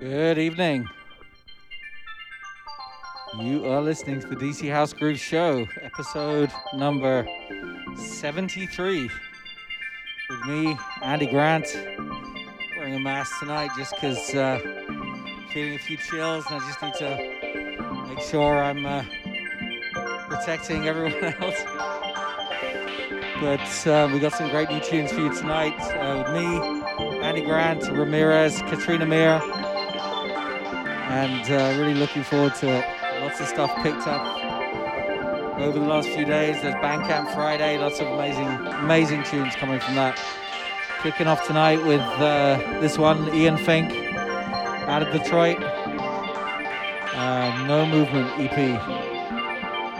Good evening. You are listening to the DC House Groove Show, episode number 73. With me, Andy Grant, wearing a mask tonight just because uh, feeling a few chills and I just need to make sure I'm uh, protecting everyone else. But uh, we got some great new tunes for you tonight uh, with me, Andy Grant, Ramirez, Katrina Mir, and uh, really looking forward to it. Lots of stuff picked up over the last few days. There's Bandcamp Friday, lots of amazing, amazing tunes coming from that. Kicking off tonight with uh, this one, Ian Fink, out of Detroit. Uh, no Movement EP.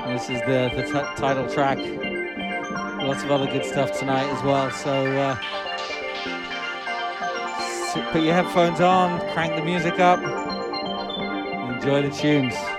This is the, the t- title track. Lots of other good stuff tonight as well. So, uh, put your headphones on, crank the music up, enjoy the tunes.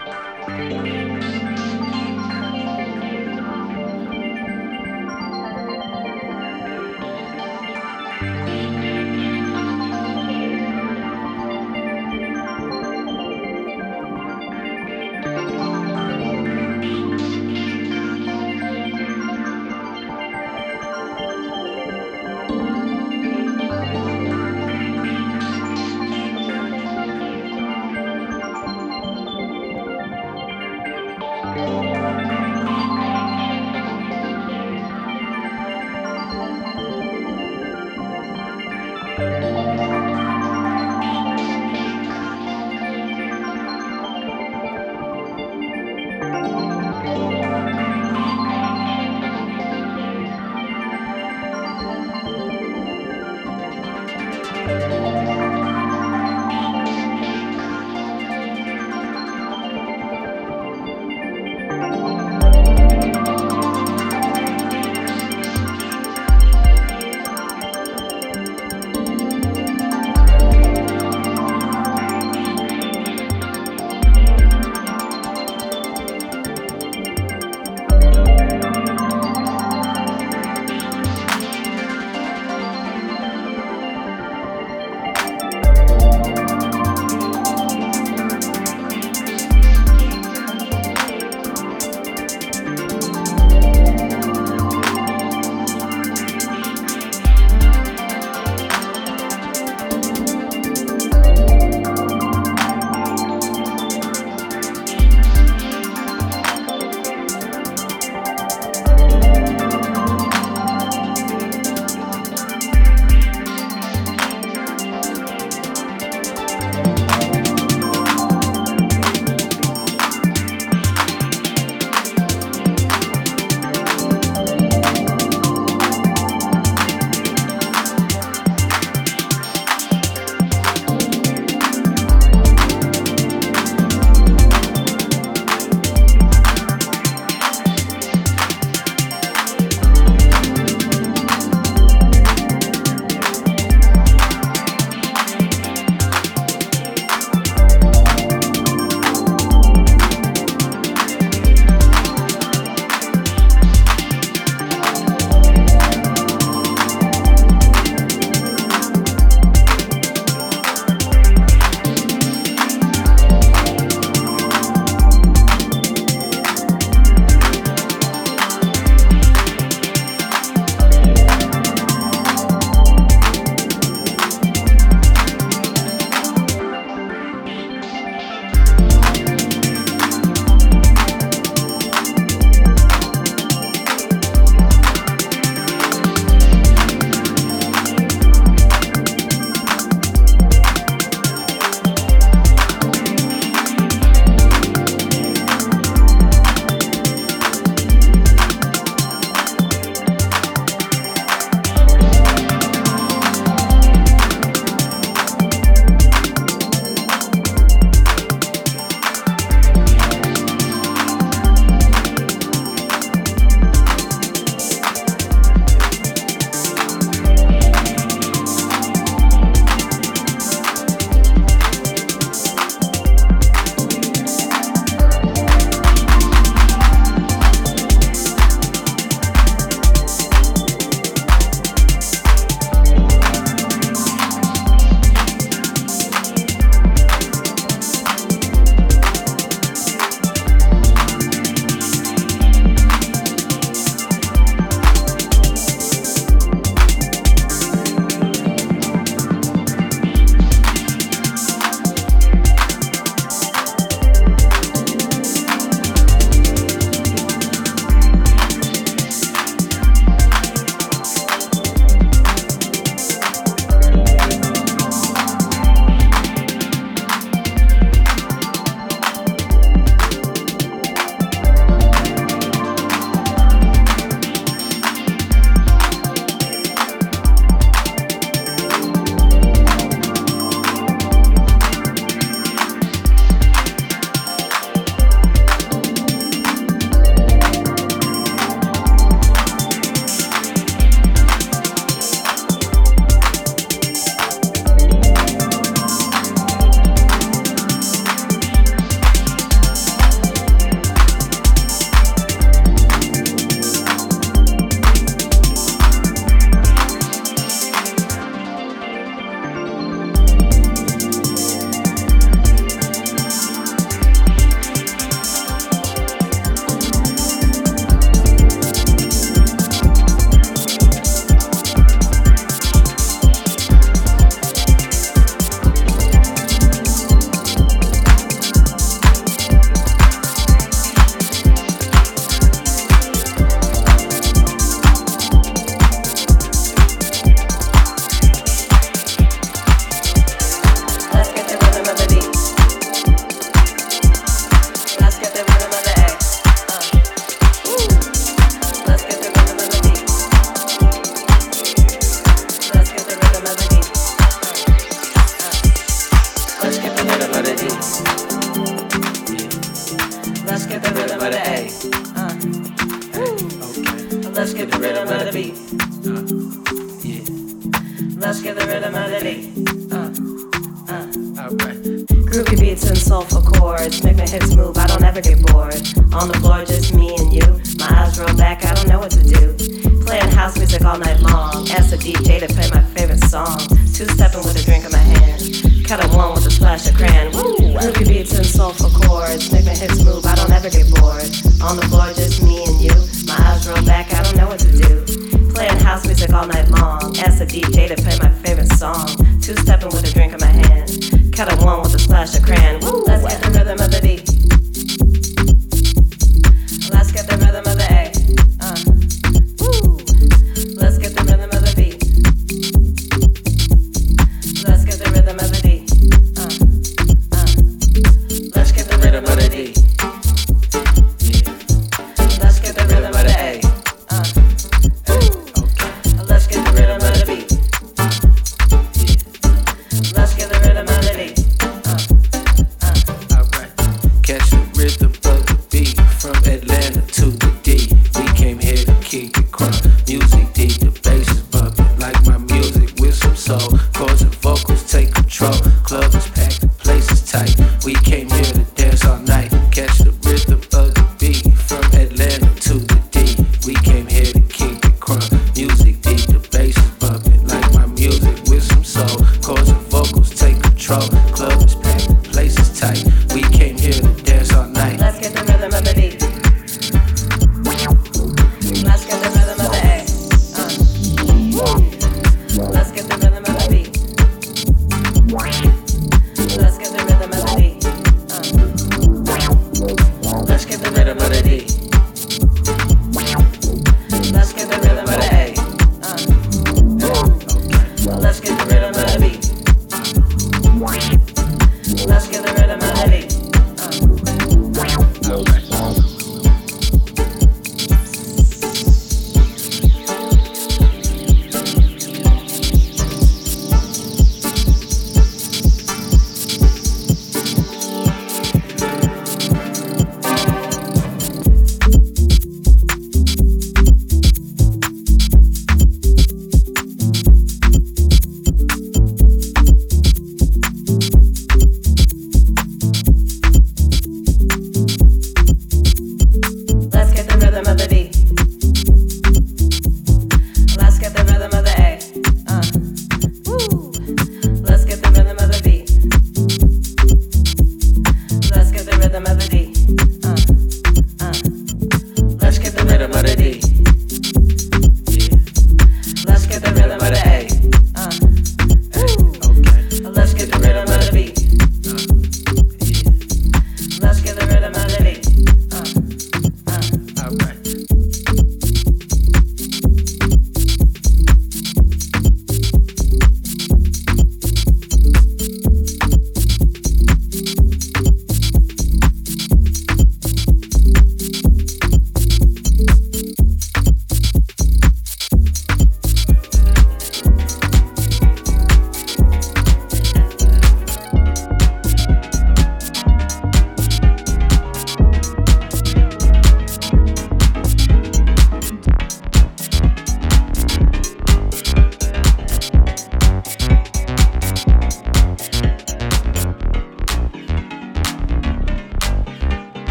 Chords and vocals take control. Club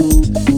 Thank you.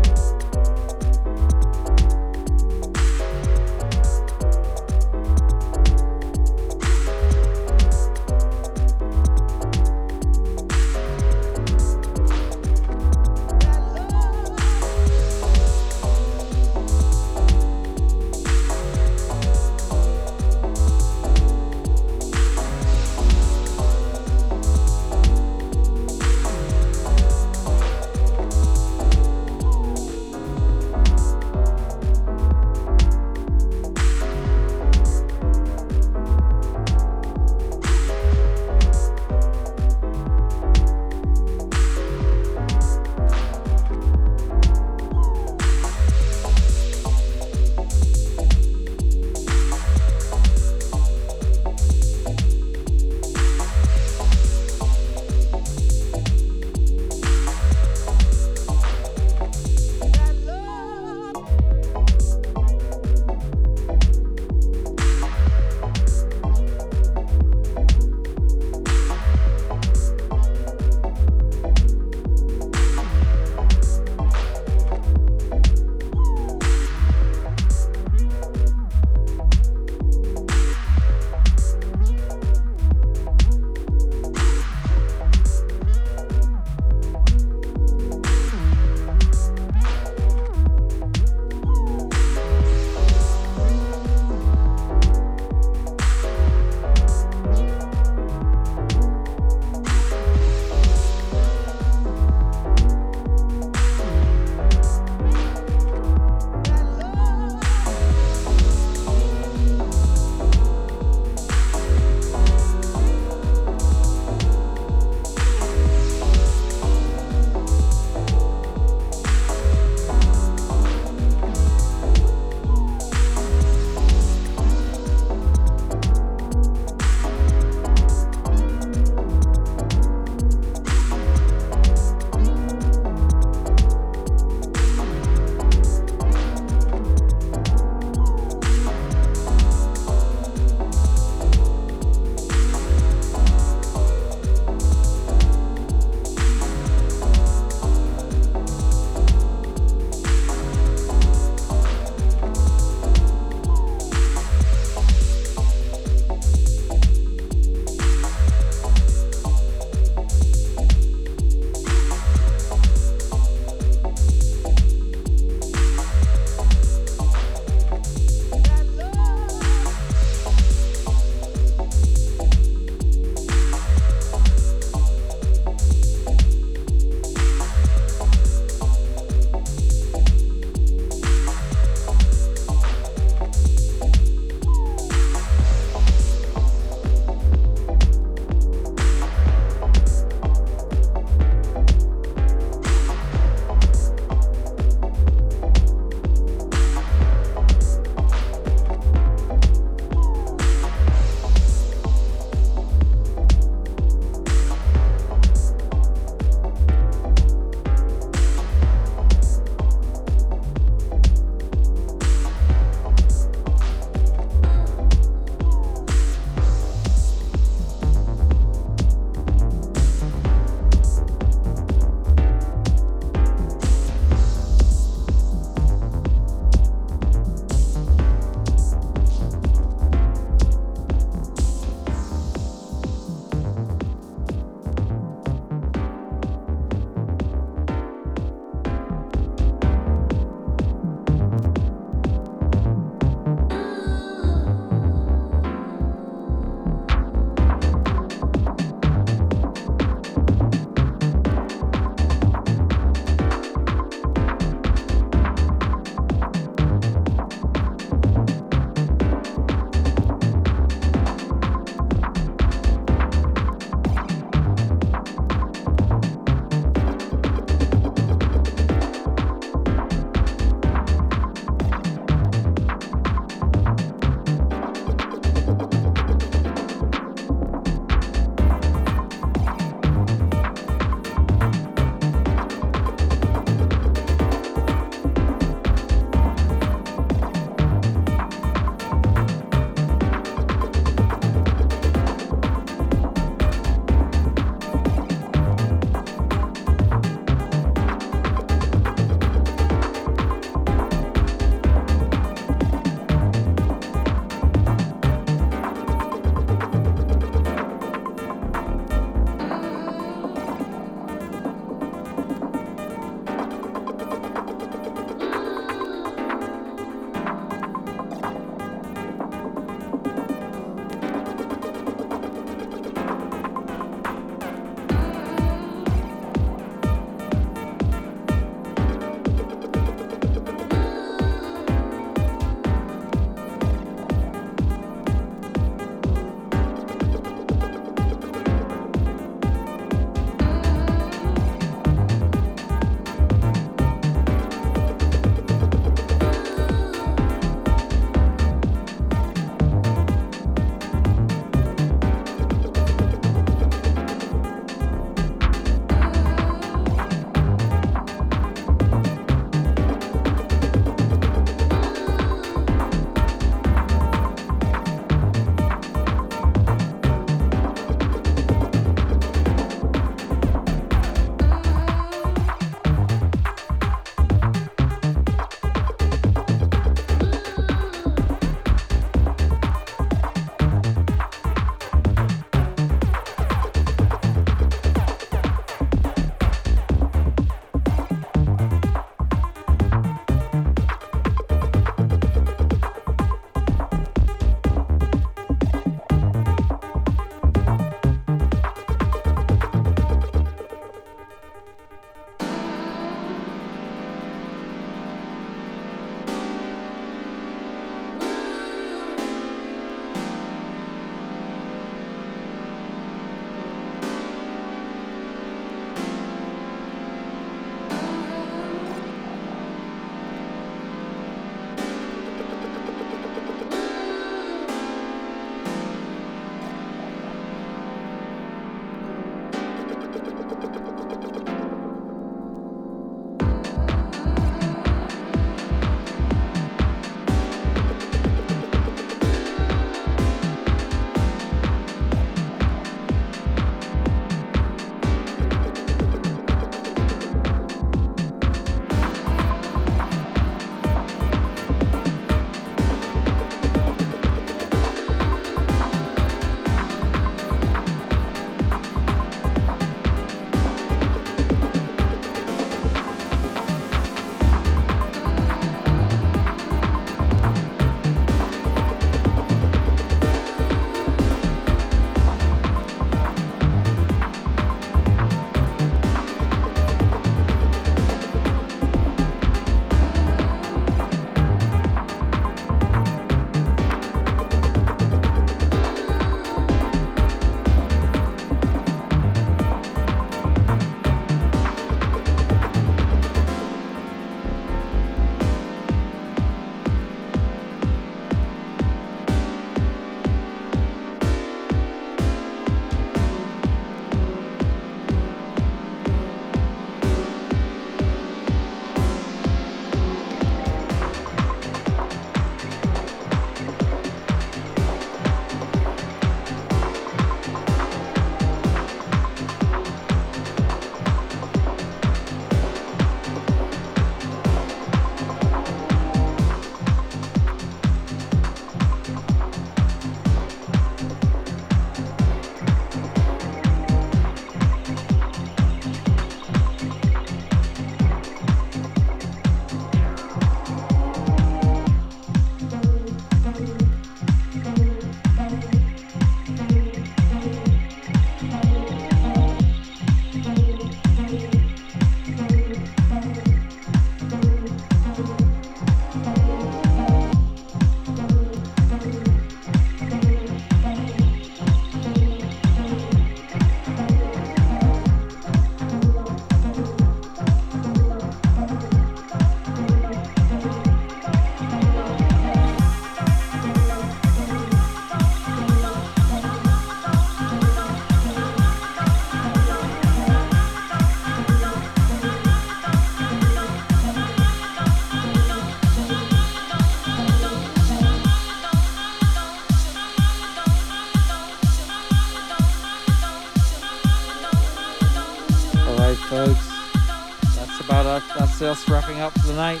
Us. Wrapping up for the night.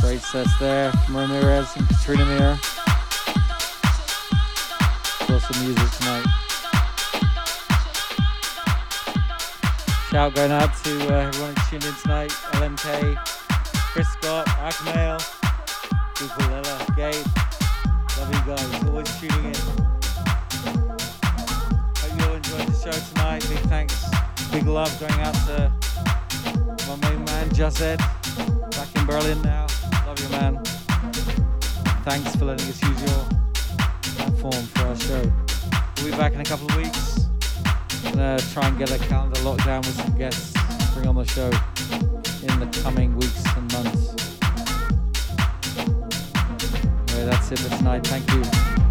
Great sets there from Ramirez and Katrina Mir. Awesome music tonight. Shout going out to uh, everyone who tuned in tonight. LMK, Chris Scott, Akmail, Ukulele, Gabe. Love you guys. Always tuning in. Hope you all enjoyed the show tonight. Big thanks. Big love going out to man, Jazed, back in Berlin now. Love you, man. Thanks for letting us use your platform for our show. We'll be back in a couple of weeks. Gonna try and get a calendar locked down with some guests bring on the show in the coming weeks and months. Anyway, that's it for tonight. Thank you.